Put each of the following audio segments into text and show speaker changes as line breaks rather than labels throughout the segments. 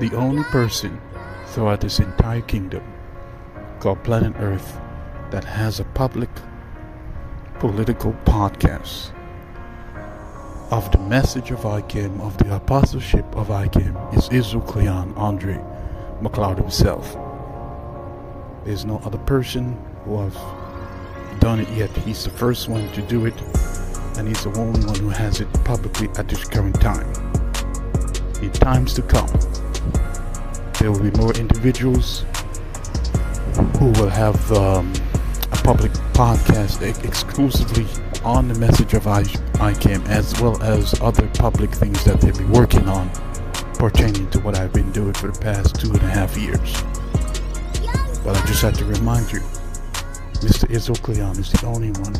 the only person throughout this entire kingdom called Planet Earth that has a public political podcast of the message of ICAM, of the apostleship of ICAM, is Cleon Andre McLeod himself. There's no other person who has done it yet. He's the first one to do it, and he's the only one who has it publicly at this current time. In times to come, there will be more individuals who will have um, a public podcast exclusively on the message of I- ICAM as well as other public things that they'll be working on pertaining to what I've been doing for the past two and a half years. But I just have to remind you, Mr. Cleon is the only one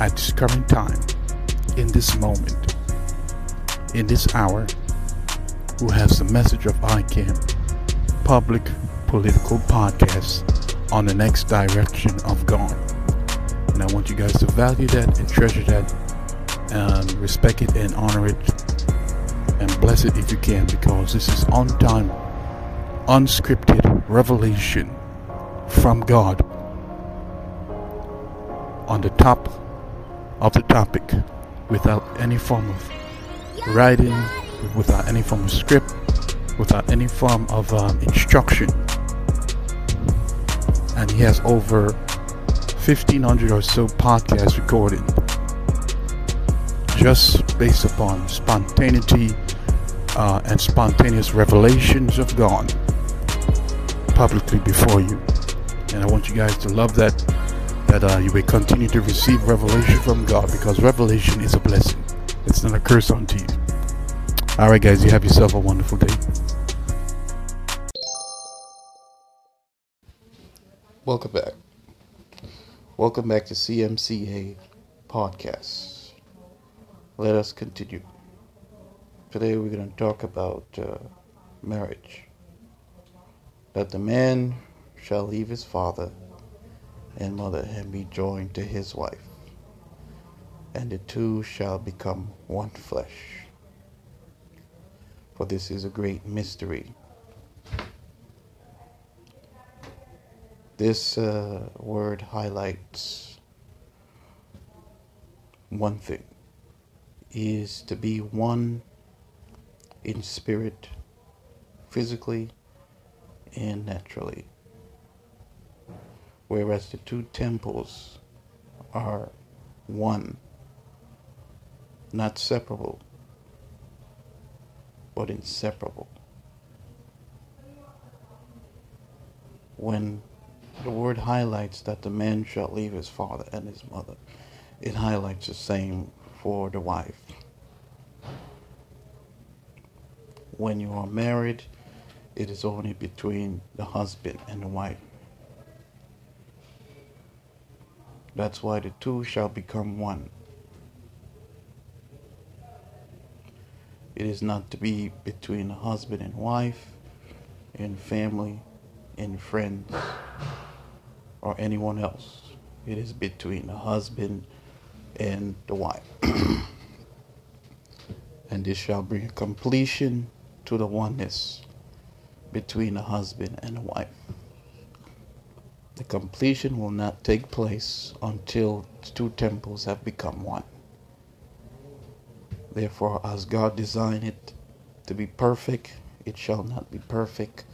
at this current time, in this moment, in this hour, who has the message of ICAM, public political podcast on the next direction of God. And I want you guys to value that and treasure that and respect it and honor it and bless it if you can because this is on time, unscripted revelation from God on the top of the topic without any form of writing, without any form of script, without any form of um, instruction. And he has over 1500 or so podcasts recorded just based upon spontaneity uh, and spontaneous revelations of God publicly before you. And I want you guys to love that, that uh, you will continue to receive revelation from God because revelation is a blessing. It's not a curse unto you. All right, guys, you have yourself a wonderful day.
Welcome back. Welcome back to CMCA Podcast. Let us continue. Today we're going to talk about uh, marriage. That the man shall leave his father and mother and be joined to his wife, and the two shall become one flesh. For this is a great mystery. This uh, word highlights one thing is to be one in spirit, physically, and naturally. Whereas the two temples are one, not separable, but inseparable. When the word highlights that the man shall leave his father and his mother, it highlights the same for the wife. When you are married, it is only between the husband and the wife. That's why the two shall become one. It is not to be between husband and wife, in family, in friends, or anyone else. It is between the husband and the wife. and this shall bring completion to the oneness between the husband and the wife. The completion will not take place until the two temples have become one. Therefore, as God designed it to be perfect, it shall not be perfect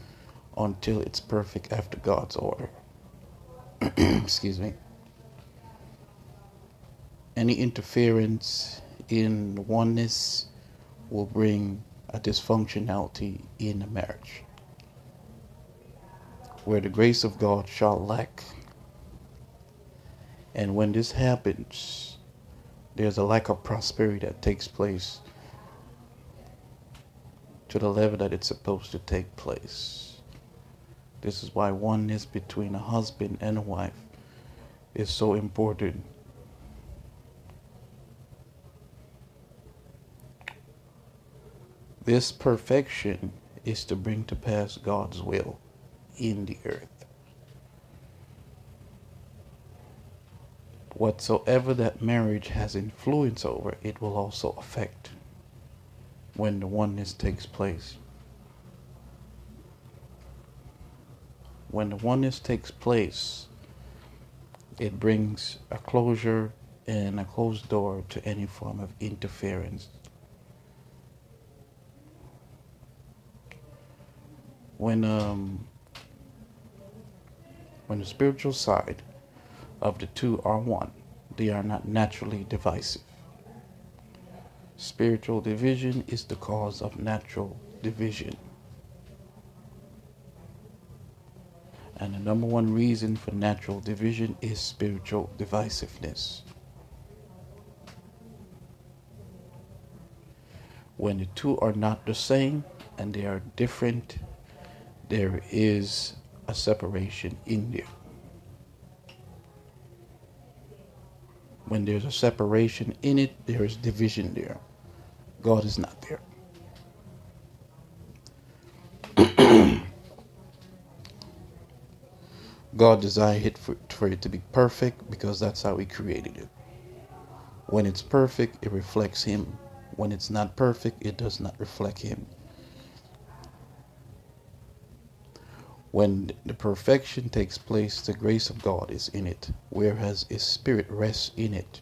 until it's perfect after God's order. Excuse me. Any interference in oneness will bring a dysfunctionality in a marriage where the grace of God shall lack. And when this happens, there's a lack of prosperity that takes place to the level that it's supposed to take place. This is why oneness between a husband and a wife is so important. This perfection is to bring to pass God's will in the earth. Whatsoever that marriage has influence over, it will also affect when the oneness takes place. when the oneness takes place, it brings a closure and a closed door to any form of interference. When um, when the spiritual side of the two are one, they are not naturally divisive. Spiritual division is the cause of natural division. And the number one reason for natural division is spiritual divisiveness. When the two are not the same and they are different, there is a separation in there. When there's a separation in it, there is division there. God is not there. God designed it for, for it to be perfect because that's how He created it. When it's perfect, it reflects Him. When it's not perfect, it does not reflect Him. When the perfection takes place, the grace of God is in it, whereas His Spirit rests in it.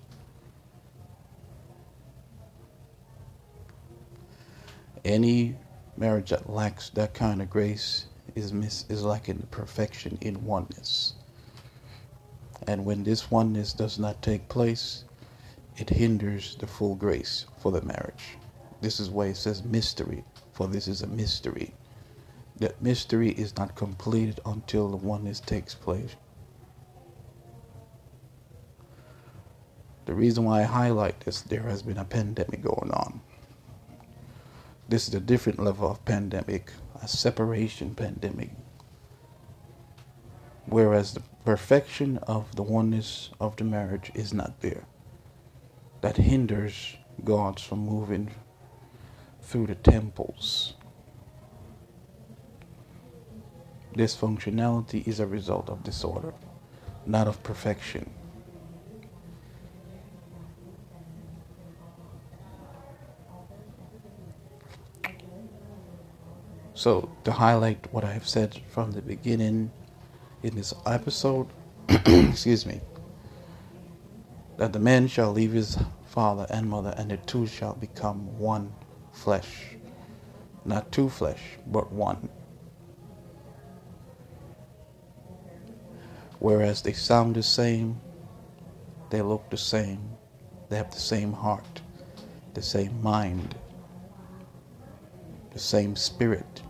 Any marriage that lacks that kind of grace is miss is lacking the perfection in oneness. And when this oneness does not take place, it hinders the full grace for the marriage. This is why it says mystery, for this is a mystery. That mystery is not completed until the oneness takes place. The reason why I highlight this, there has been a pandemic going on. This is a different level of pandemic, a separation pandemic. Whereas the perfection of the oneness of the marriage is not there. That hinders God from moving through the temples. Dysfunctionality is a result of disorder, not of perfection. So, to highlight what I have said from the beginning in this episode, excuse me, that the man shall leave his father and mother, and the two shall become one flesh. Not two flesh, but one. Whereas they sound the same, they look the same, they have the same heart, the same mind, the same spirit.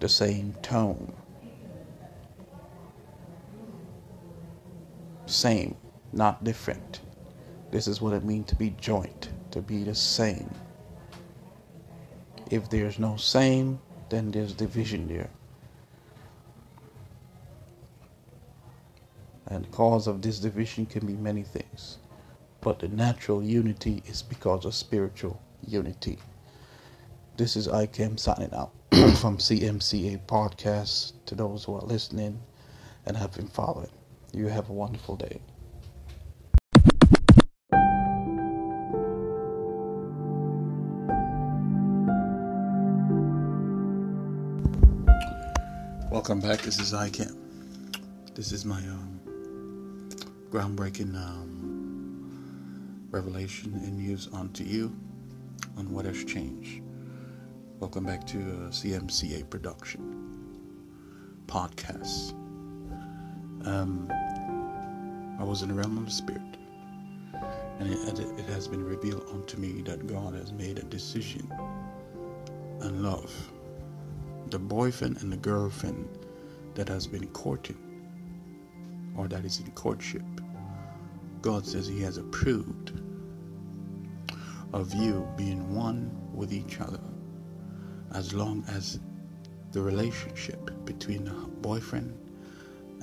the same tone. Same, not different. This is what it means to be joint, to be the same. If there's no same, then there's division there. And cause of this division can be many things. But the natural unity is because of spiritual unity. This is ICAM signing out from CMCA Podcast to those who are listening and have been following. You have a wonderful day. Welcome back. This is ICAM. This is my um, groundbreaking um, revelation and news onto you on what has changed. Welcome back to uh, CMCA Production Podcast. Um, I was in the realm of the Spirit, and it, it has been revealed unto me that God has made a decision and love. The boyfriend and the girlfriend that has been courting, or that is in courtship, God says He has approved of you being one with each other as long as the relationship between the boyfriend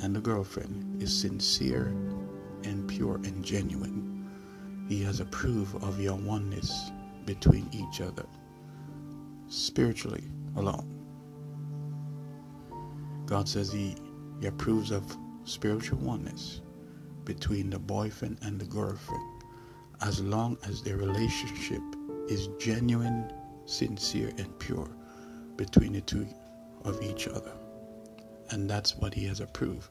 and the girlfriend is sincere and pure and genuine. He has approved of your oneness between each other, spiritually alone. God says he, he approves of spiritual oneness between the boyfriend and the girlfriend as long as their relationship is genuine
sincere and pure between the two of each other. And that's what he has approved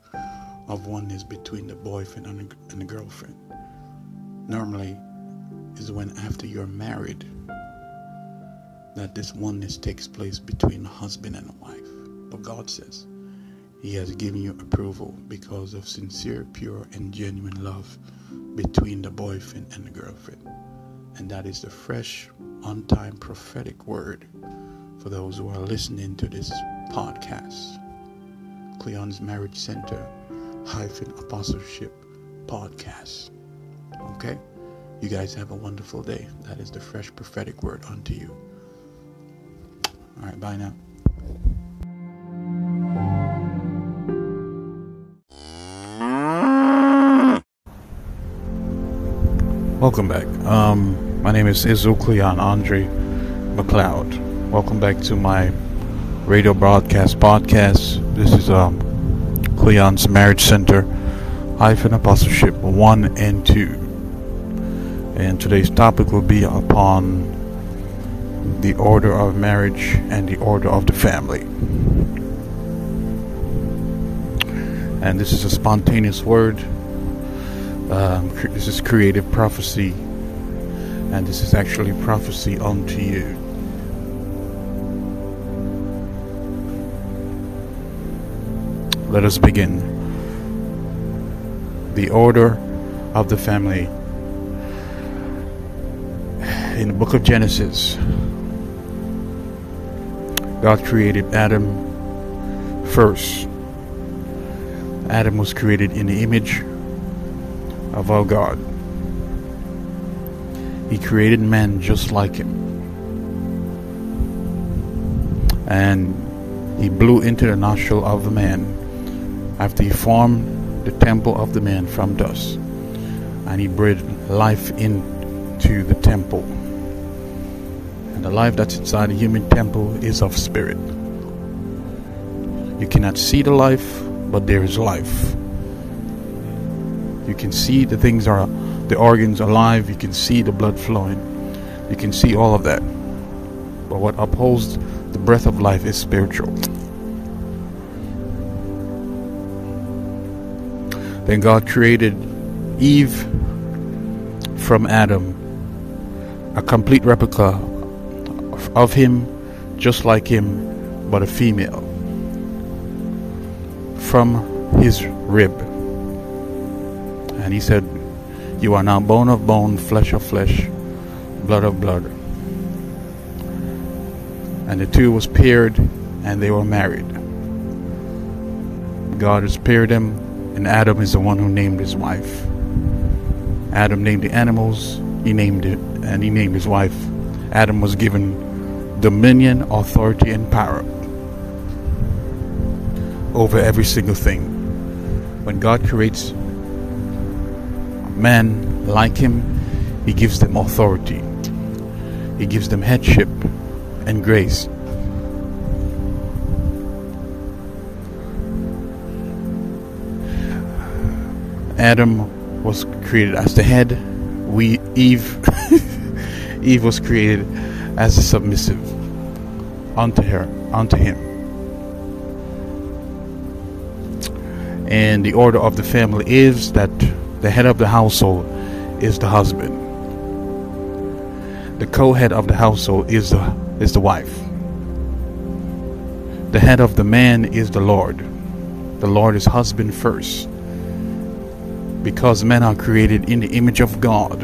of oneness between the boyfriend and the girlfriend. Normally, is when after you're married that this oneness takes place between a husband and wife. But God says He has given you approval because of sincere, pure, and genuine love between the boyfriend and the girlfriend. And that is the fresh, on time prophetic word for those who are listening to this podcast. Cleon's Marriage Center hyphen apostleship podcast. Okay? You guys have a wonderful day. That is the fresh prophetic word unto you. All right, bye now. Welcome back. Um, my name is Izu Cleon Andre McLeod. Welcome back to my radio broadcast podcast. This is um, Cleon's Marriage Center hyphen apostleship 1 and 2. And today's topic will be upon the order of marriage and the order of the family. And this is a spontaneous word. Um, this is creative prophecy. And this is actually prophecy unto you. Let us begin. The order of the family. In the book of Genesis, God created Adam first. Adam was created in the image of our God. He created man just like him. And he blew into the nostril of the man after he formed the temple of the man from dust. And he breathed life into the temple And the life that's inside the human temple is of spirit. You cannot see the life, but there is life. You can see the things are, the organs alive. You can see the blood flowing. You can see all of that. But what upholds the breath of life is spiritual. Then God created Eve from Adam, a complete replica of him, just like him, but a female. From his rib. He said, You are now bone of bone, flesh of flesh, blood of blood. And the two was paired, and they were married. God has paired them, and Adam is the one who named his wife. Adam named the animals, he named it, and he named his wife. Adam was given dominion, authority, and power over every single thing. When God creates men like Him, He gives them authority, He gives them headship and grace. Adam was created as the head. We Eve Eve was created as a submissive unto her, unto him. And the order of the family is that the head of the household is the husband. The co-head of the household is the is the wife. The head of the man is the Lord. The Lord is husband first. Because men are created in the image of God,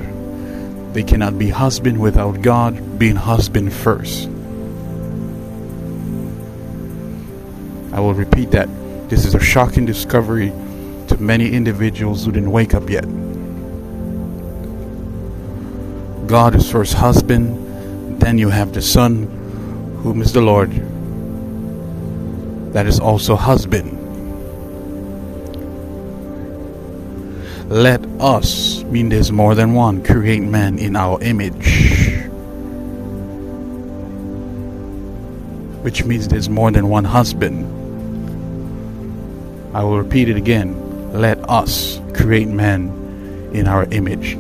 they cannot be husband without God being husband first. I will repeat that. This is a shocking discovery many individuals who didn't wake up yet. God is first husband, then you have the Son, whom is the Lord, that is also husband. Let us, mean there's more than one, create man in our image. Which means there's more than one husband. I will repeat it again. Let us create man in our image.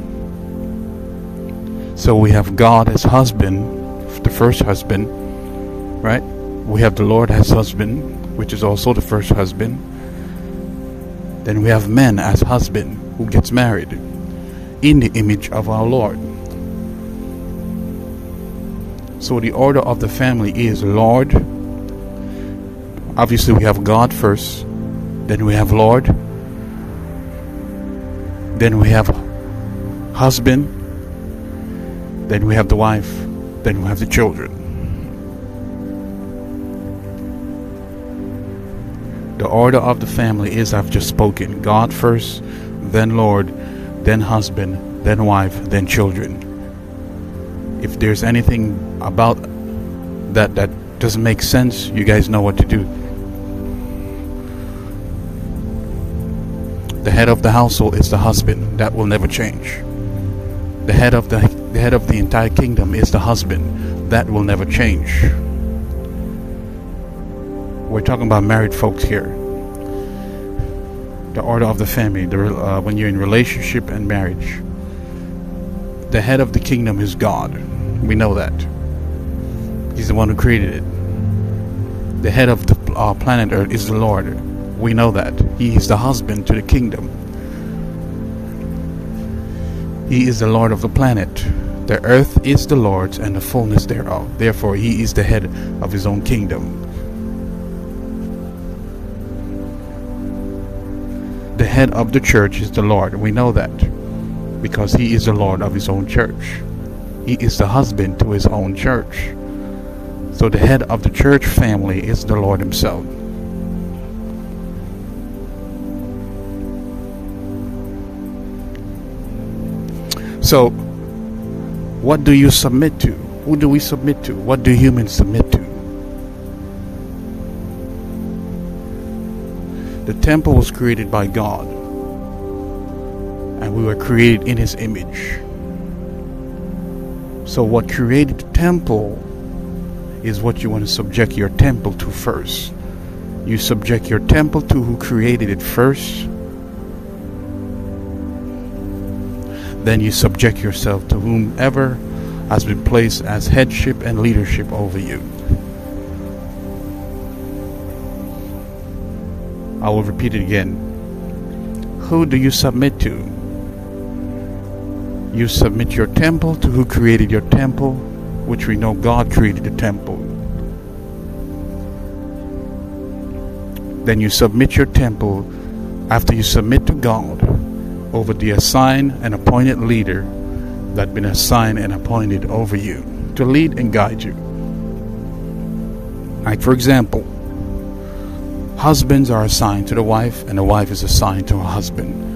So we have God as husband, the first husband, right? We have the Lord as husband, which is also the first husband. Then we have men as husband who gets married in the image of our Lord. So the order of the family is Lord. Obviously, we have God first, then we have Lord, then we have husband, then we have the wife, then we have the children. The order of the family is I've just spoken God first, then Lord, then husband, then wife, then children. If there's anything about that that doesn't make sense, you guys know what to do. The head of the household is the husband. That will never change. The head of the, the head of the entire kingdom is the husband. That will never change. We're talking about married folks here. The order of the family, the, uh, when you're in relationship and marriage. The head of the kingdom is God. We know that. He's the one who created it. The head of the uh, planet Earth is the Lord. We know that. He is the husband to the kingdom. He is the Lord of the planet. The earth is the Lord's and the fullness thereof. Therefore, he is the head of his own kingdom. The head of the church is the Lord. We know that because he is the Lord of his own church. He is the husband to his own church. So the head of the church family is the Lord himself. So, what do you submit to? Who do we submit to? What do humans submit to? The temple was created by God, and we were created in His image. So, what created the temple is what you want to subject your temple to first. You subject your temple to who created it first then you subject yourself to whomever has been placed as headship and leadership over you. I will repeat it again. Who do you submit to? You submit your temple to who created your temple, which we know God created the temple. Then you submit your temple after you submit to God over the assigned and appointed leader that been assigned and appointed over you to lead and guide you. Like for example, husbands are assigned to the wife and the wife is assigned to her husband.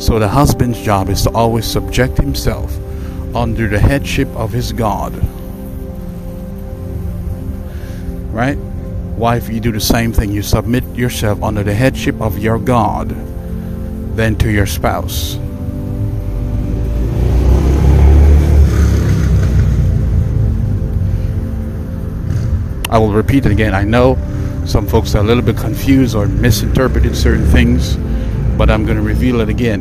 So the husband's job is to always subject himself under the headship of his God. Right? Wife, you do the same thing. You submit yourself under the headship of your God, then to your spouse. I will repeat it again. I know some folks are a little bit confused or misinterpreted certain things, but I'm going to reveal it again.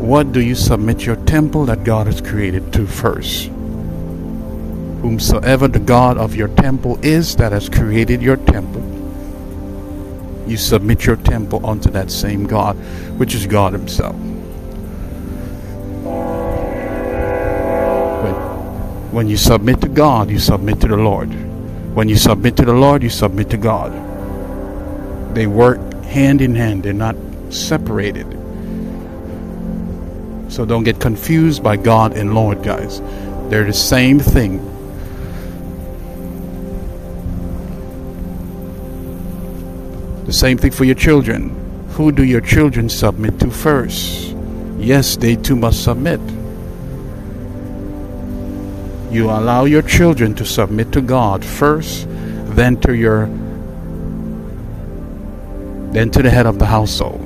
What do you submit your temple that God has created to first? Whomsoever the God of your temple is that has created your temple. You submit your temple unto that same God, which is God Himself. When, when you submit to God, you submit to the Lord. When you submit to the Lord, you submit to God. They work hand in hand, they're not separated. So don't get confused by God and Lord, guys. They're the same thing. Same thing for your children. Who do your children submit to first? Yes, they too must submit. You allow your children to submit to God first, then to your then to the head of the household.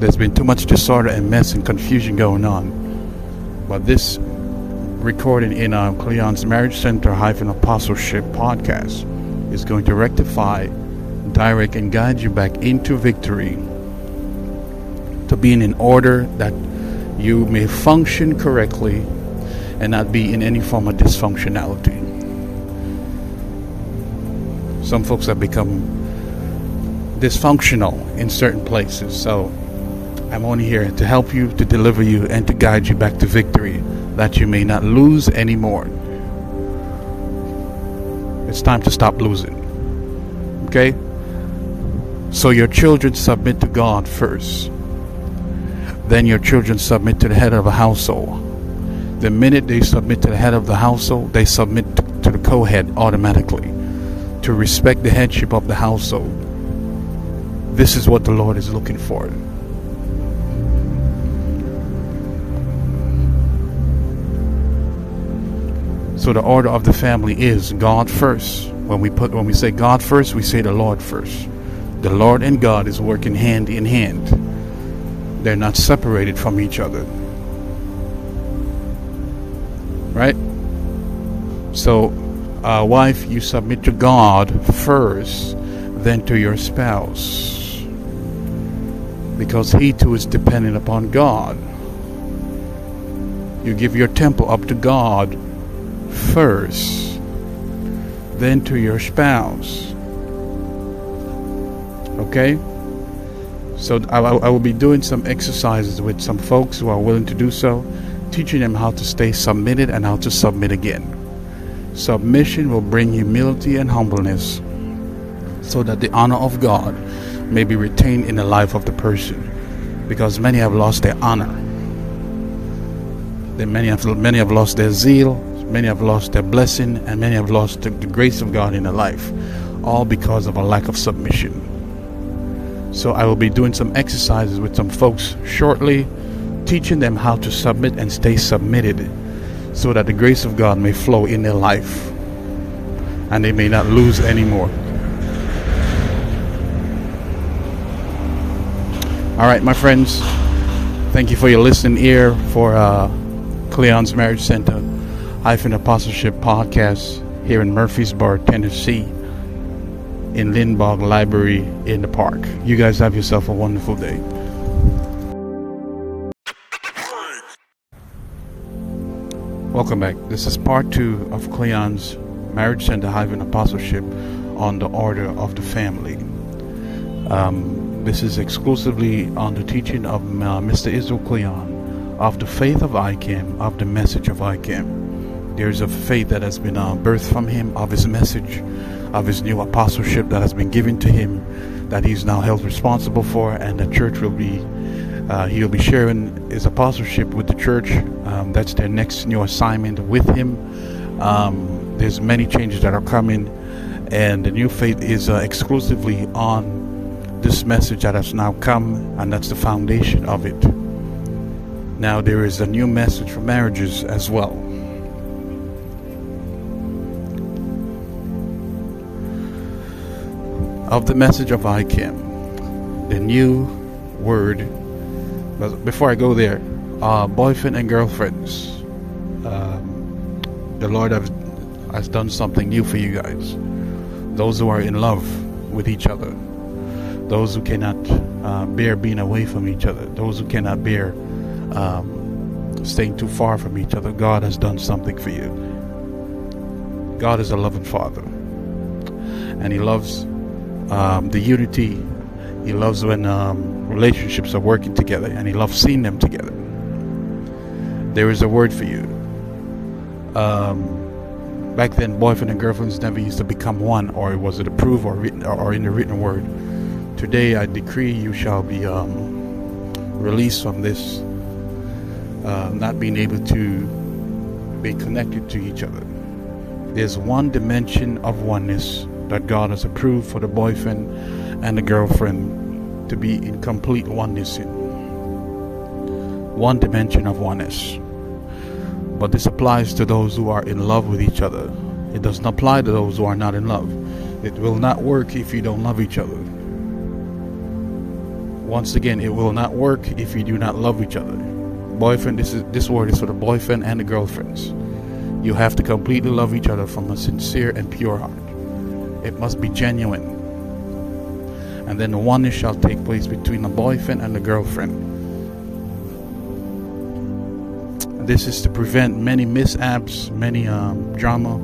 There's been too much disorder and mess and confusion going on. But this recording in uh, Cleon's Marriage Center hyphen apostleship podcast is going to rectify, direct, and guide you back into victory to being in order that you may function correctly and not be in any form of dysfunctionality. Some folks have become dysfunctional in certain places, so I'm only here to help you, to deliver you, and to guide you back to victory that you may not lose anymore. It's time to stop losing. Okay? So your children submit to God first. Then your children submit to the head of a household. The minute they submit to the head of the household, they submit to the co head automatically to respect the headship of the household. This is what the Lord is looking for. So the order of the family is God first. When we put when we say God first, we say the Lord first. The Lord and God is working hand in hand. They're not separated from each other. Right? So, uh, wife, you submit to God first, then to your spouse. Because he too is dependent upon God. You give your temple up to God first, then to your spouse. Okay? So I, I, will be doing some exercises with some folks who are willing to do so, teaching them how to stay submitted and how to submit again. Submission will bring humility and humbleness so that the honor of God may be retained in the life of the person because many have lost their honor. Many have, many have lost their zeal, Many have lost their blessing, and many have lost the, the grace of God in their life, all because of a lack of submission. So, I will be doing some exercises with some folks shortly, teaching them how to submit and stay submitted so that the grace of God may flow in their life and they may not lose anymore. All right, my friends, thank you for your listening ear for uh, Cleon's Marriage Center hyphen apostleship podcast here in Murfreesboro, Tennessee, in Linebaugh Library in the park. You guys have yourself a wonderful day. Welcome back. This is part two of Cleon's Marriage Center Hyphen Apostleship on the Order of the Family. Um, this is exclusively on the teaching of uh, Mr. Israel Cleon of the faith of ICAM, of the message of ICAM. There's a faith that has been uh, birthed from him, of his message, of his new apostleship that has been given to him, that he's now held responsible for, and the church will be, uh, he'll be sharing his apostleship with the church. Um, that's their next new assignment with him. Um, there's many changes that are coming, and the new faith is uh, exclusively on this message that has now come, and that's the foundation of it. Now, there is a new message for marriages as well. Of the message of ICAM, the new word. But before I go there, uh, boyfriend and girlfriends, um, the Lord has, has done something new for you guys. Those who are in love with each other, those who cannot uh, bear being away from each other, those who cannot bear um, staying too far from each other, God has done something for you. God is a loving Father, and He loves um, the unity. He loves when um, relationships are working together, and he loves seeing them together. There is a word for you. Um, back then, boyfriend and girlfriends never used to become one, or was it approved or written or in the written word? Today, I decree you shall be um, released from this, uh, not being able to be connected to each other. There's one dimension of oneness that God has approved for the boyfriend and the girlfriend to be in complete oneness in. One dimension of oneness. But this applies to those who are in love with each other. It does not apply to those who are not in love. It will not work if you don't love each other. Once again, it will not work if you do not love each other. Boyfriend, this is this word is for the boyfriend and the girlfriends. You have to completely love each other from a sincere and pure heart. It must be genuine. And then one shall take place between a boyfriend and a girlfriend. This is to prevent many mishaps, many um, drama,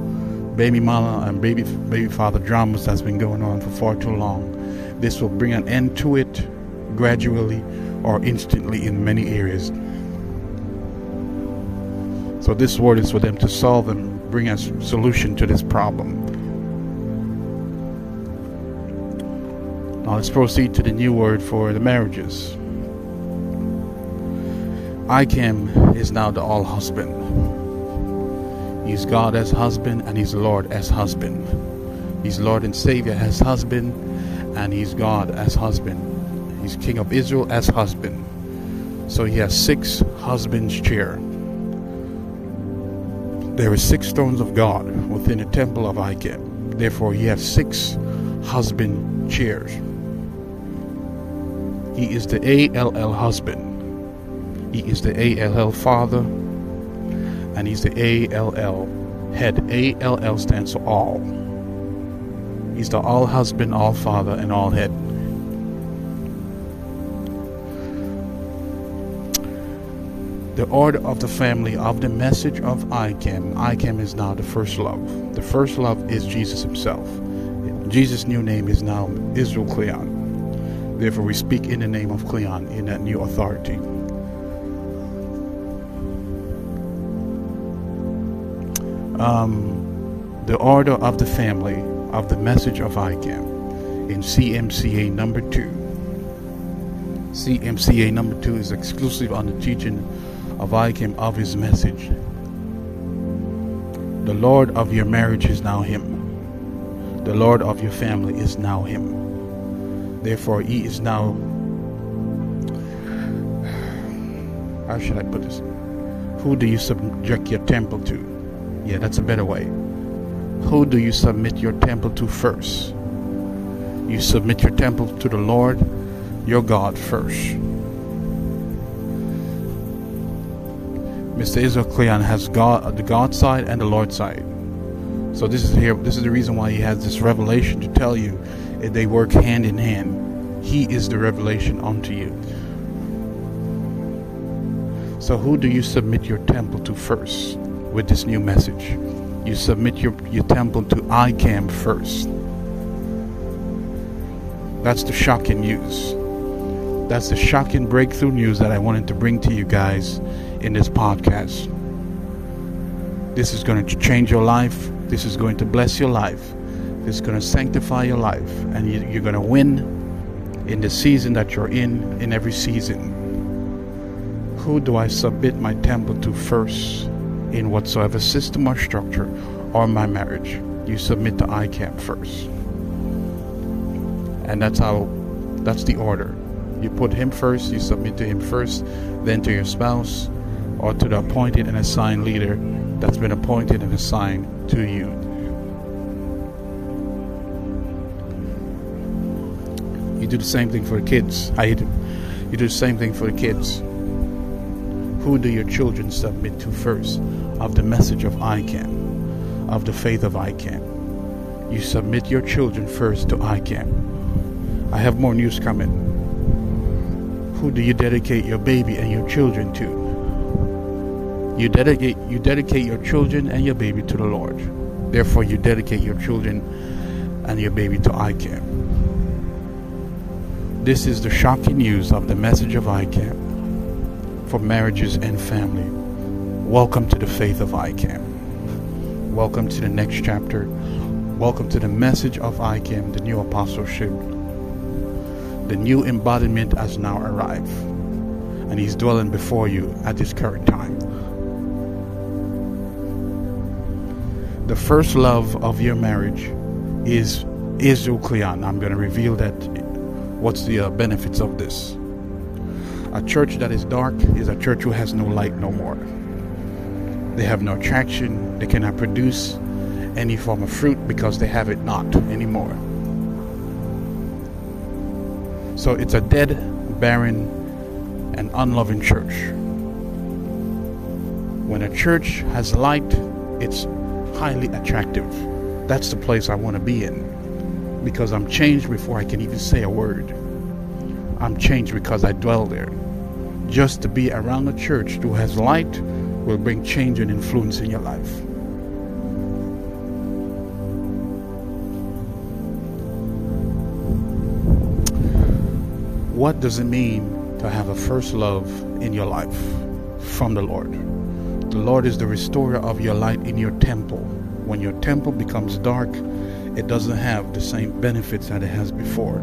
baby mama and baby baby father dramas that's been going on for far too long. This will bring an end to it gradually or instantly in many areas. So this word is for them to solve and bring a solution to this problem. Now let's proceed to the new word for the marriages. ICAM is now the all husband. He's God as husband and he's Lord as husband. He's Lord and Savior as husband and he's God as husband. He's King of Israel as husband. So he has six husbands' chair. There are six stones of God within the temple of ICAM. Therefore, he has six husband chairs. He is the ALL husband. He is the ALL father. And he's the ALL head. ALL stands for all. He's the all husband, all father, and all head. the order of the family of the message of ICAM. ICAM is now the first love. The first love is Jesus himself. Jesus' new name is now Israel Cleon. Therefore, we speak in the name of Cleon in that new authority. Um, the order of the family of the message of ICAM in CMCA number two. CMCA number two is exclusive on the teaching of ICAM of his message. The Lord of your marriage is now him. The Lord of your family is now him. Therefore, he is now. How should I put this? Who do you subject your temple to? Yeah, that's a better way. Who do you submit your temple to first? You submit your temple to the Lord, your God, first. Mr. Israel Cleon has God, the God side and the Lord side. So this is here. This is the reason why he has this revelation to tell you they work hand in hand. He is the revelation unto you. So who do you submit your temple to first with this new message? You submit your, your temple to ICAM first. That's the shocking news. That's the shocking breakthrough news that I wanted to bring to you guys in this podcast. This is going to change your life. This is going to bless your life. Is going to sanctify your life. And you, are going to win in the season that you're in, in every season. Who do I submit my temple to first in whatsoever system or structure or my marriage? You submit to ICAM first. And that's how, that's the order. You put him first, you submit to him first, then to your spouse, or to the appointed and assigned leader that's been appointed and assigned to you. You do the same thing for kids. I You do the same thing for kids. Who do your children submit to first of the message of ICAM, of the faith of ICAM? You submit your children first to ICAM. I have more news coming. Who do you dedicate your baby and your children to? You dedicate you dedicate your children and your baby to the Lord. Therefore, you dedicate your children and your baby to ICAM. This is the shocking news of the message of ICAM for marriages and family. Welcome to the faith of ICAM. Welcome to the next chapter. Welcome to the message of ICAM, the new apostleship. The new embodiment has now arrived, and He's dwelling before you at this current time. the first love of your marriage is Israel Cleon. I'm going to reveal that. What's the uh, benefits of this? A church that is dark is a church who has no light no more. They have no attraction. They cannot produce any form of fruit because they have it not anymore. So it's a dead, barren, and unloving church. When a church has light, it's highly attractive. That's the place I want to be in because I'm changed before I can even say a word. I'm changed because I dwell there. Just to be around a church who has light, will bring change and influence in your life. What does it mean to have a first love in your life from the Lord? The Lord is the restorer of your light in your temple. When your temple becomes dark, it doesn't have the same benefits that it has before.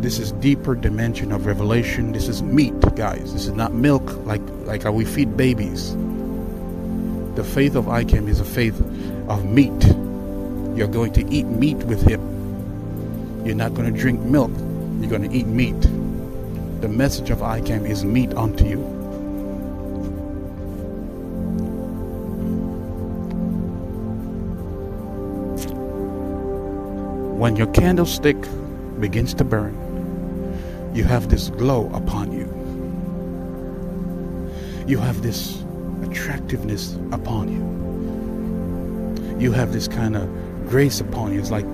This is deeper dimension of revelation. This is meat, guys. This is not milk like like how we feed babies. The faith of ICAM is a faith of meat. You're going to eat meat with him. You're not going to drink milk. You're going to eat meat. The message of ICAM is meat unto you. When your candlestick begins to burn, you have this glow upon you. You have this attractiveness upon you. You have this kind of grace upon you. It's like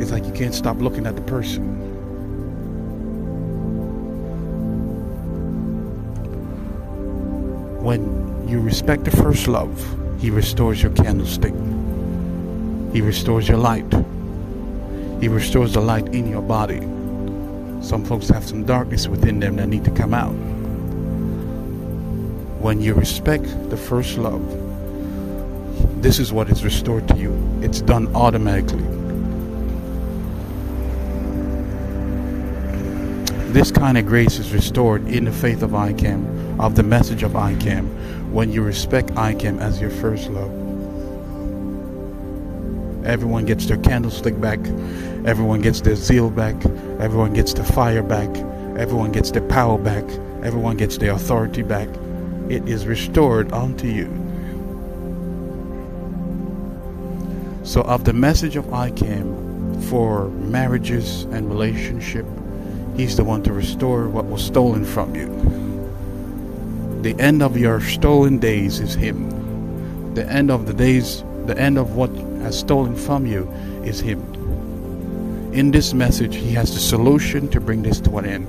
it's like you can't stop looking at the person. When you respect the first love, he restores your candlestick. He restores your light. He restores the light in your body. Some folks have some darkness within them that need to come out. When you respect the first love, this is what is restored to you. It's done automatically. This kind of grace is restored in the faith of ICAM, of the message of ICAM, when you respect ICAM as your first love. Everyone gets their candlestick back. Everyone gets their zeal back. Everyone gets the fire back. Everyone gets their power back. Everyone gets their authority back. It is restored unto you. So, of the message of ICAM for marriages and relationship, He's the one to restore what was stolen from you. The end of your stolen days is Him. The end of the days, the end of what has stolen from you is Him. In this message, He has the solution to bring this to an end.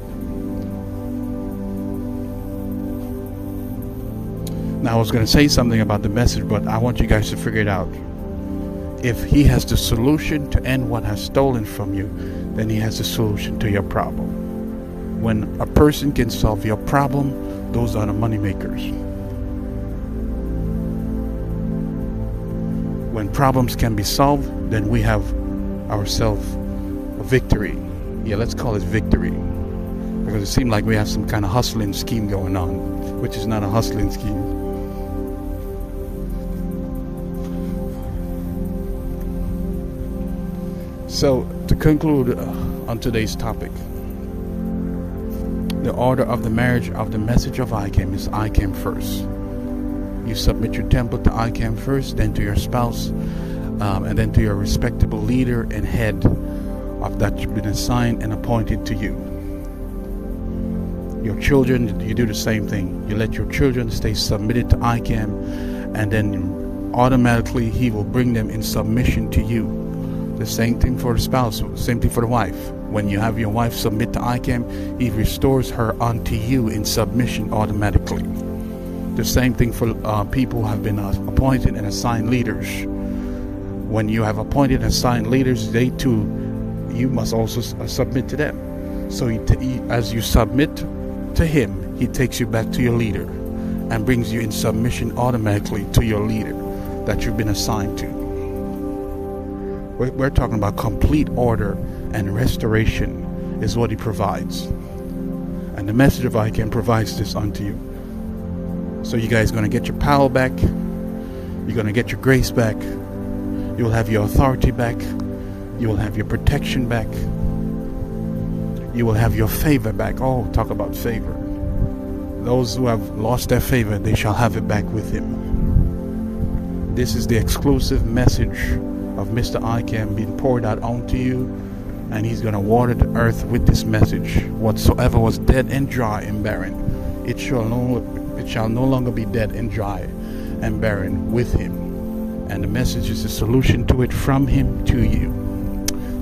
Now, I was going to say something about the message, but I want you guys to figure it out. If He has the solution to end what has stolen from you, then He has the solution to your problem. When a person can solve your problem, those are the money makers. When problems can be solved, then we have ourselves victory. Yeah, let's call it victory. Because it seemed like we have some kind of hustling scheme going on, which is not a hustling scheme. So, to conclude uh, on today's topic, the order of the marriage of the message of ICAM is ICAM first. You submit your temple to ICAM first, then to your spouse, um, and then to your respectable leader and head of that you've been assigned and appointed to you. Your children, you do the same thing. You let your children stay submitted to ICAM, and then automatically He will bring them in submission to you. The same thing for the spouse, same thing for the wife. When you have your wife submit to ICAM, He restores her unto you in submission automatically. The same thing for uh, people who have been uh, appointed and assigned leaders. When you have appointed and assigned leaders, they too, you must also uh, submit to them. So he t- he, as you submit to Him, He takes you back to your leader and brings you in submission automatically to your leader that you've been assigned to. We're, we're talking about complete order and restoration is what He provides. And the message of ICAM provides this unto you. So you guys going to get your power back. You're going to get your grace back. You will have your authority back. You will have your protection back. You will have your favor back. Oh, talk about favor. Those who have lost their favor, they shall have it back with him. This is the exclusive message of Mr. ICAM being poured out onto you, and he's going to water the earth with this message. Whatsoever was dead and dry and barren, it shall no, it shall no longer be dead and dry and barren with him. And the message is the solution to it from him to you.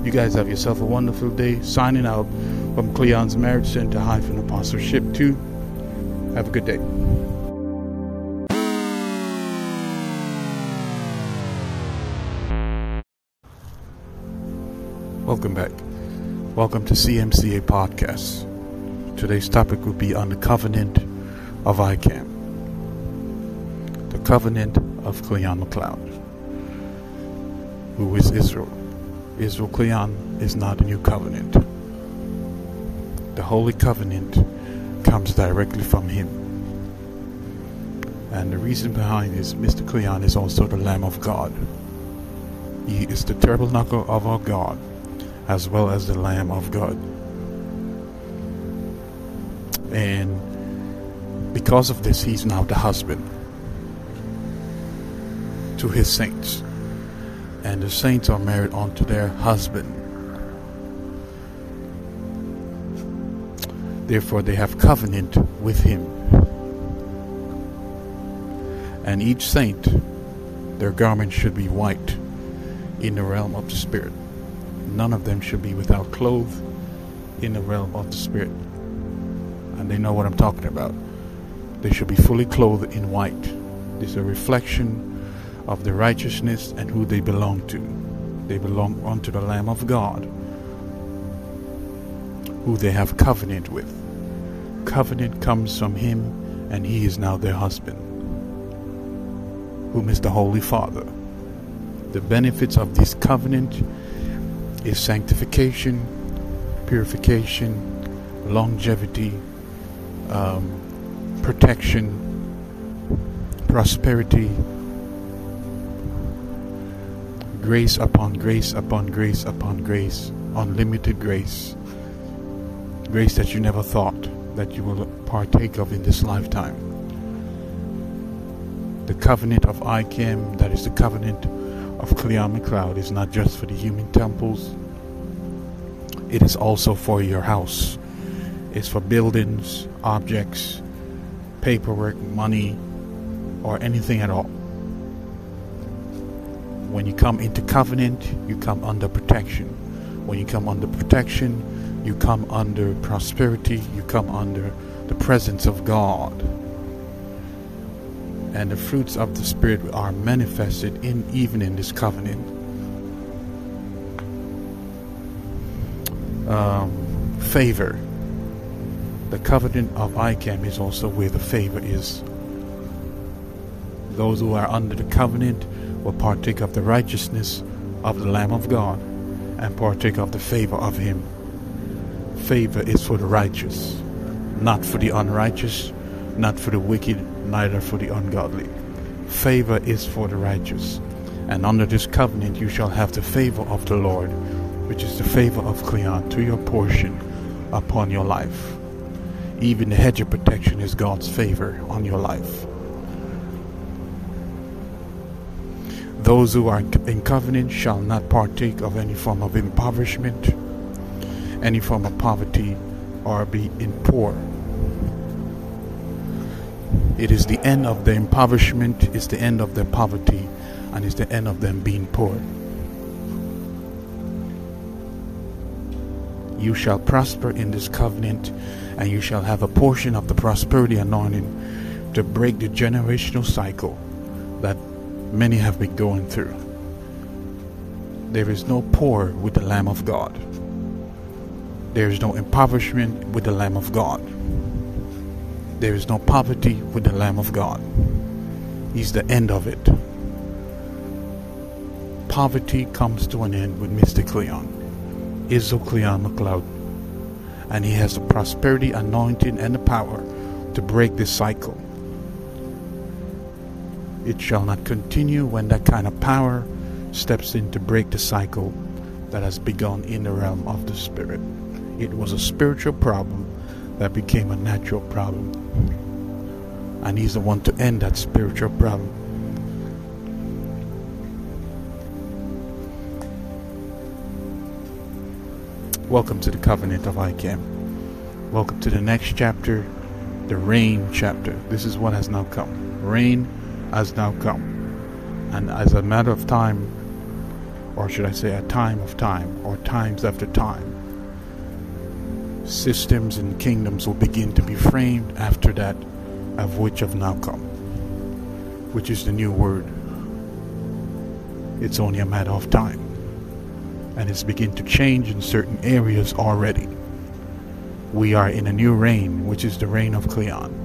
You guys have yourself a wonderful day. Signing out from Cleon's Marriage Center hyphen Apostleship 2. Have a good day. Welcome back. Welcome to CMCA Podcast. Today's topic will be on the covenant of Icam, The covenant of Cleon McLeod, who is Israel. Israel Cleon is not a new covenant. The Holy Covenant comes directly from him. And the reason behind is Mr. Cleon is also the Lamb of God. He is the tabernacle of our God, as well as the Lamb of God. And because of this, he's now the husband to his saints. And the saints are married unto their husband. Therefore, they have covenant with him. And each saint, their garment should be white in the realm of the Spirit. None of them should be without clothes in the realm of the Spirit. And they know what I'm talking about. They should be fully clothed in white. This is a reflection of the righteousness and who they belong to. They belong unto the Lamb of God, who they have covenant with. Covenant comes from Him, and He is now their husband, whom is the Holy Father. The benefits of this covenant is sanctification, purification, longevity, um, protection, prosperity, grace upon grace upon grace upon grace, unlimited grace, grace that you never thought that you will partake of in this lifetime. The covenant of ICAM, that is the covenant of Cleon McLeod, is not just for the human temples, it is also for your house. It's for buildings, objects, paperwork, money, or anything at all. When you come into covenant, you come under protection. When you come under protection, you come under prosperity, you come under the presence of God. And the fruits of the Spirit are manifested in even in this covenant. Um, favor. The covenant of ICAM is also where the favor is. Those who are under the covenant will partake of the righteousness of the Lamb of God and partake of the favor of Him. Favor is for the righteous, not for the unrighteous, not for the wicked, neither for the ungodly. Favor is for the righteous. And under this covenant you shall have the favor of the Lord, which is the favor of Cleon, to your portion upon your life. Even the hedge of protection is God's favor on your life. Those who are in covenant shall not partake of any form of impoverishment, any form of poverty, or be in poor. It is the end of the impoverishment, it's the end of their poverty, and it's the end of them being poor. You shall prosper in this covenant, and you shall have a portion of the prosperity anointing to break the generational cycle that many have been going through. There is no poor with the Lamb of God. There is no impoverishment with the Lamb of God. There is no poverty with the Lamb of God. He's the end of it. Poverty comes to an end with Mr. Cleon, Israel Cleon McLeod. And he has the prosperity, anointing, and the power to break this cycle it shall not continue when that kind of power steps in to break the cycle that has begun in the realm of the spirit. It was a spiritual problem that became a natural problem. And he's the one to end that spiritual problem. Welcome to the covenant of ICAM. Welcome to the next chapter, the rain chapter. This is what has now come. Reign has now come. And as a matter of time, or should I say a time of time, or times after time, systems and kingdoms will begin to be framed after that of which have now come, which is the new word. It's only a matter of time. and it's beginning to change in certain areas already. We are in a new reign, which is the reign of Cleon.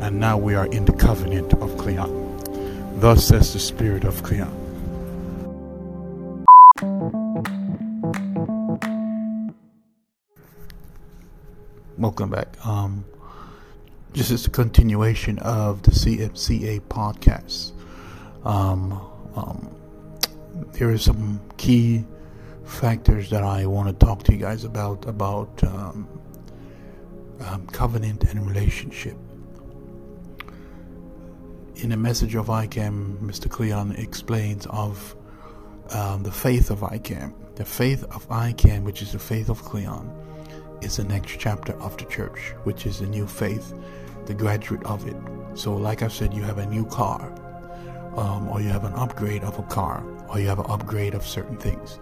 And now we are in the covenant of Cleon. Thus says the spirit of Cleon. Welcome back. Um, this is a continuation of the CMCA podcast. Um, um, there are some key factors that I want to talk to you guys about about um, um, covenant and relationship. In a message of ICAM, Mr. Cleon explains of um, the faith of ICAM. The faith of ICAM, which is the faith of Cleon, is the next chapter of the church, which is the new faith, the graduate of it. So, like I said, you have a new car, um, or you have an upgrade of a car, or you have an upgrade of certain things.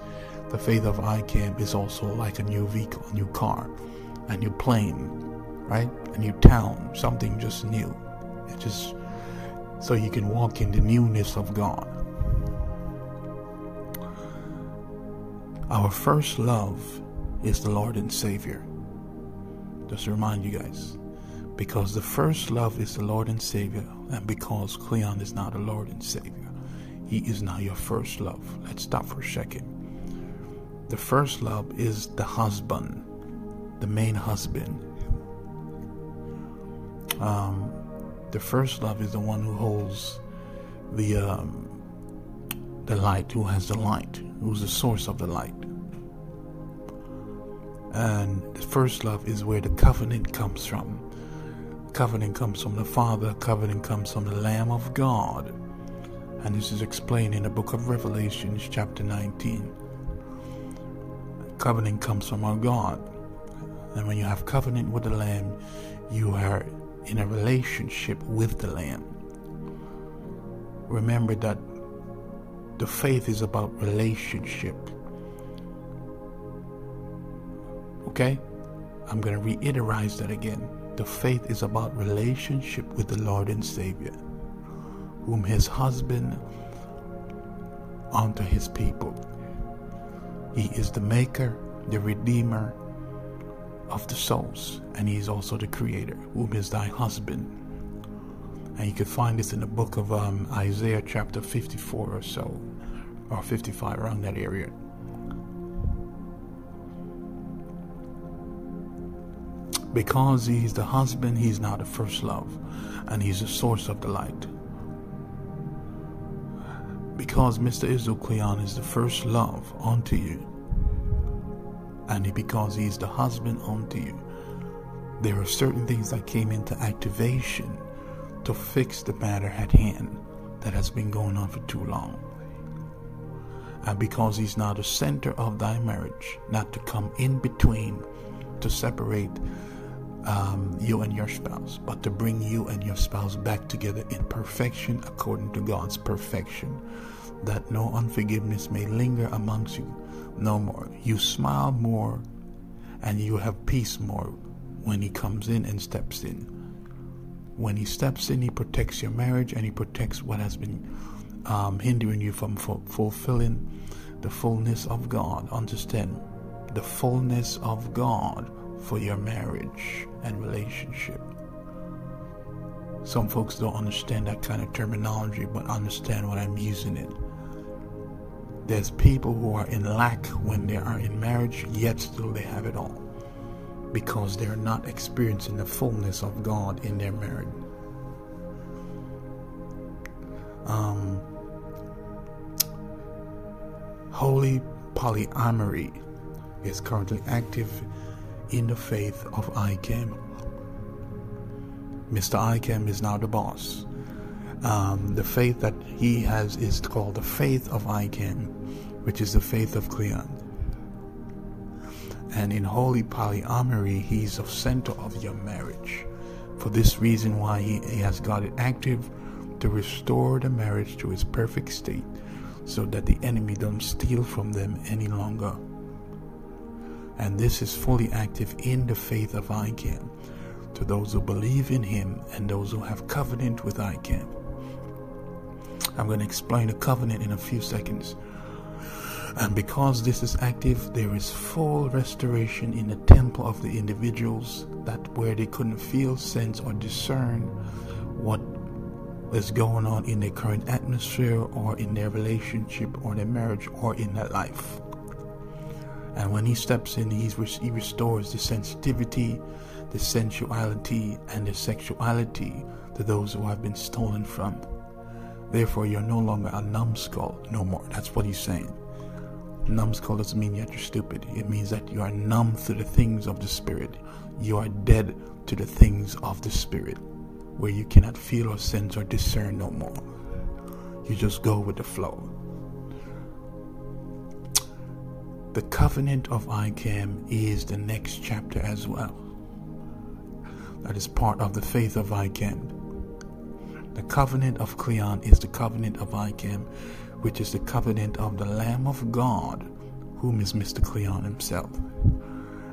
The faith of ICAM is also like a new vehicle, a new car, a new plane, right? A new town, something just new. It just so you can walk in the newness of God. Our first love is the Lord and Savior. Just to remind you guys. Because the first love is the Lord and Savior, and because Cleon is now the Lord and Savior, He is now your first love. Let's stop for a second. The first love is the husband, the main husband. Um, the first love is the one who holds the um, the light, who has the light, who's the source of the light. And the first love is where the covenant comes from. Covenant comes from the Father, covenant comes from the Lamb of God. And this is explained in the book of Revelations, chapter 19. Covenant comes from our God. And when you have covenant with the Lamb, you are in a relationship with the Lamb. Remember that the faith is about relationship. Okay? I'm going to reiterate that again. The faith is about relationship with the Lord and Savior, whom his husband unto his people. He is the maker, the redeemer of the souls, and he is also the creator, whom is thy husband. And you can find this in the book of um, Isaiah, chapter 54 or so, or 55, around that area. Because he's the husband, he's now the first love, and he's the source of the light. Because Mr. Cleon is the first love unto you, and because he's the husband unto you, there are certain things that came into activation to fix the matter at hand that has been going on for too long. And because he's now the center of thy marriage, not to come in between to separate um, you and your spouse, but to bring you and your spouse back together in perfection according to God's perfection, that no unforgiveness may linger amongst you no more. You smile more and you have peace more when He comes in and steps in. When He steps in, He protects your marriage and He protects what has been um, hindering you from fulfilling the fullness of God. Understand the fullness of God for your marriage and relationship. Some folks don't understand that kind of terminology, but understand what I'm using it. There's people who are in lack when they are in marriage, yet still they have it all. Because they're not experiencing the fullness of God in their marriage. Um, holy polyamory is currently active in the faith of ICAM. Mr. ICAM is now the boss. Um, the faith that he has is called the faith of ICAM, which is the faith of Cleon. And in holy polyamory, he is the center of your marriage. For this reason, why he, he has got it active to restore the marriage to its perfect state, so that the enemy don't steal from them any longer and this is fully active in the faith of ICAM to those who believe in Him and those who have covenant with ICAM. I'm going to explain the covenant in a few seconds. And because this is active, there is full restoration in the temple of the individuals that where they couldn't feel, sense, or discern what is going on in their current atmosphere or in their relationship or their marriage or in their life. And when he steps in, he's, he restores the sensitivity, the sensuality, and the sexuality to those who have been stolen from. Therefore, you're no longer a numbskull no more. That's what he's saying. Numbskull doesn't mean that you're stupid. It means that you are numb to the things of the spirit. You are dead to the things of the spirit, where you cannot feel or sense or discern no more. You just go with the flow. The covenant of ICAM is the next chapter as well. That is part of the faith of ICAM. The covenant of Cleon is the covenant of ICAM, which is the covenant of the Lamb of God, whom is Mr. Cleon himself,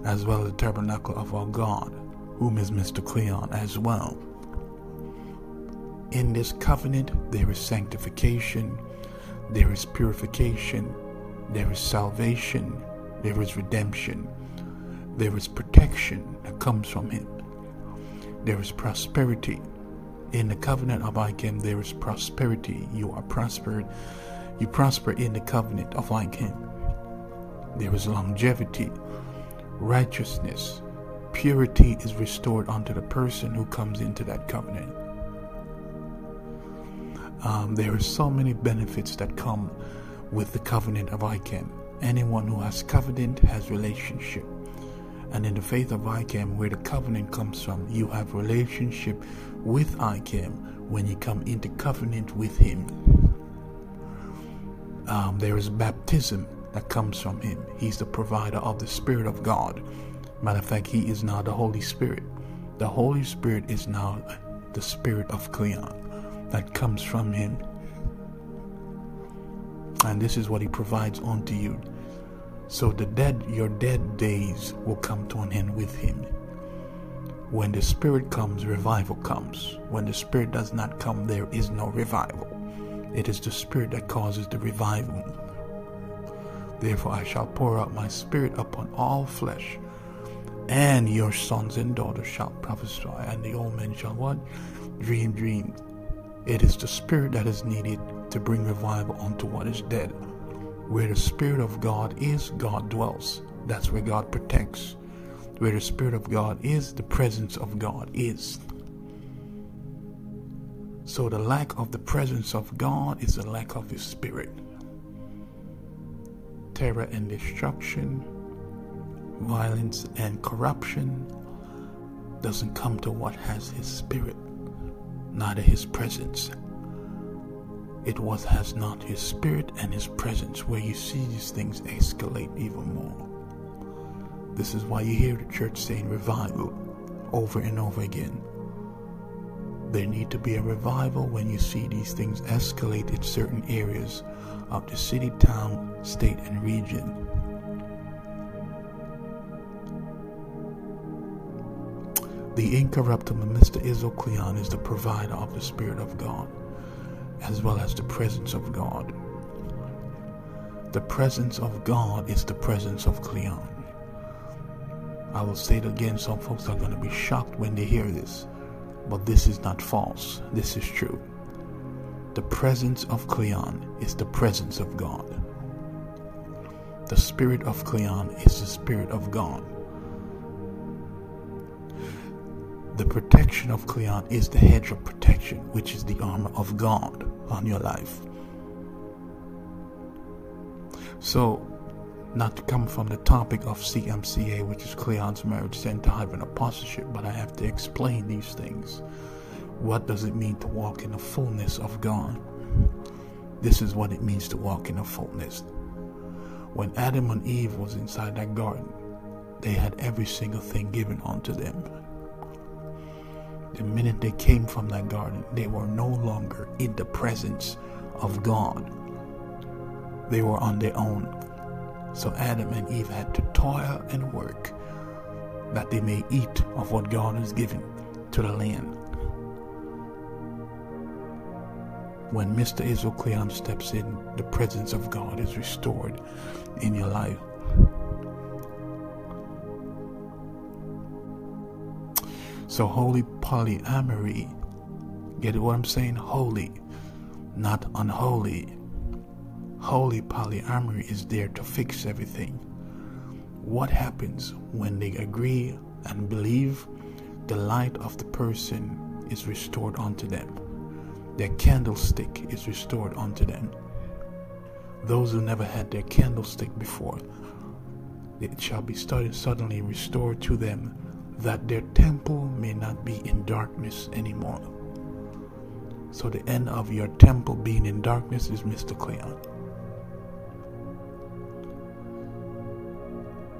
as well as the tabernacle of our God, whom is Mr. Cleon as well. In this covenant, there is sanctification, there is purification, there is salvation, there is redemption, there is protection that comes from Him, there is prosperity. In the covenant of Icam, there is prosperity. You are prospered. You prosper in the covenant of Icam. There is longevity, righteousness, purity is restored unto the person who comes into that covenant. Um, there are so many benefits that come with the covenant of Icam. Anyone who has covenant has relationship. And in the faith of Icam, where the covenant comes from, you have relationship with Icam when you come into covenant with him. Um, there is baptism that comes from him. He's the provider of the Spirit of God. Matter of fact, he is now the Holy Spirit. The Holy Spirit is now the Spirit of Cleon that comes from him and this is what he provides unto you. So the dead, your dead days will come to an end with him. When the Spirit comes, revival comes. When the Spirit does not come, there is no revival. It is the Spirit that causes the revival. Therefore, I shall pour out my Spirit upon all flesh, and your sons and daughters shall prophesy, and the old men shall what? Dream dreams. It is the Spirit that is needed to bring revival unto what is dead. Where the Spirit of God is, God dwells. That's where God protects. Where the Spirit of God is, the presence of God is. So the lack of the presence of God is the lack of His Spirit. Terror and destruction, violence and corruption doesn't come to what has His Spirit, neither His presence it was has not his spirit and his presence where you see these things escalate even more. This is why you hear the church saying revival over and over again. There need to be a revival when you see these things escalate in certain areas of the city, town, state, and region. The incorruptible Mr. Izzo Cleon is the provider of the Spirit of God as well as the presence of God. The presence of God is the presence of Cleon. I will say it again, some folks are going to be shocked when they hear this, but this is not false. This is true. The presence of Cleon is the presence of God. The spirit of Cleon is the spirit of God. The protection of Cleon is the hedge of protection, which is the armor of God on your life. So, not to come from the topic of CMCA, which is Cleon's Marriage Center Hybrid Apostleship, but I have to explain these things. What does it mean to walk in the fullness of God? This is what it means to walk in the fullness. When Adam and Eve was inside that garden, they had every single thing given unto them. The minute they came from that garden, they were no longer in the presence of God. They were on their own. So Adam and Eve had to toil and work that they may eat of what God has given to the land. When Mr. Israel Cleon steps in, the presence of God is restored in your life. So, holy polyamory, get what I'm saying? Holy, not unholy. Holy polyamory is there to fix everything. What happens when they agree and believe the light of the person is restored unto them? Their candlestick is restored unto them. Those who never had their candlestick before, it shall be suddenly restored to them, that their temple may not be in darkness anymore. So the end of your temple being in darkness is Mr. Cleon.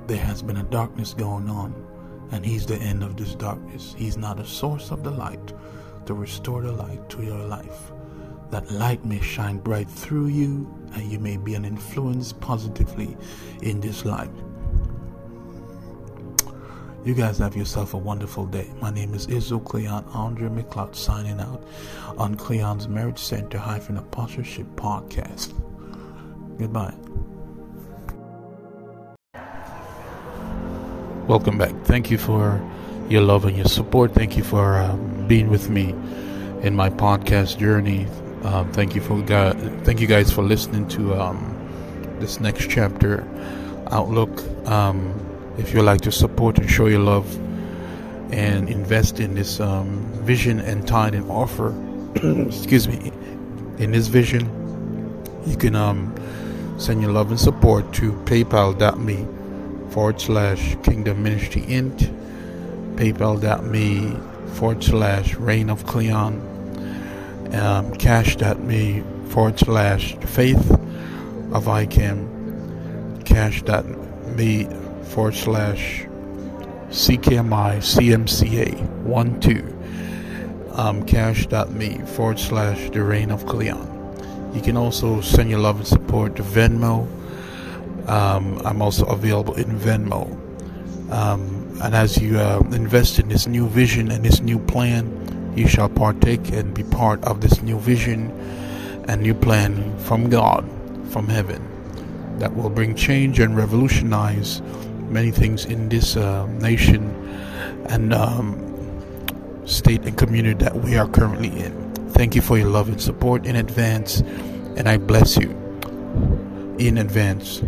There has been a darkness going on, and He's the end of this darkness. He's not a source of the light to restore the light to your life. That light may shine bright through you, and you may be an influence positively in this life. You guys have yourself a wonderful day. My name is Israel Cleon Andre McLeod signing out on Cleon's Marriage Center hyphen apostleship podcast. Goodbye. Welcome back. Thank you for your love and your support. Thank you for uh, being with me in my podcast journey. Um, thank you for. Thank you guys for listening to um, this next chapter outlook. Um, if you'd like to support and show your love and invest in this um, vision and tithe and offer, excuse me, in this vision, you can um, send your love and support to paypal.me forward slash kingdom ministry int, paypal.me forward slash reign of Cleon, um, cash.me forward slash faith of ICAM, cash.me forward slash CKMI CMCA 1 2, um, cash.me forward slash the reign of Cleon. You can also send your love and support to Venmo. Um, I'm also available in Venmo. Um, and as you uh, invest in this new vision and this new plan, you shall partake and be part of this new vision and new plan from God, from heaven, that will bring change and revolutionize many things in this uh, nation and um, state and community that we are currently in. Thank you for your love and support in advance, and I bless you in advance.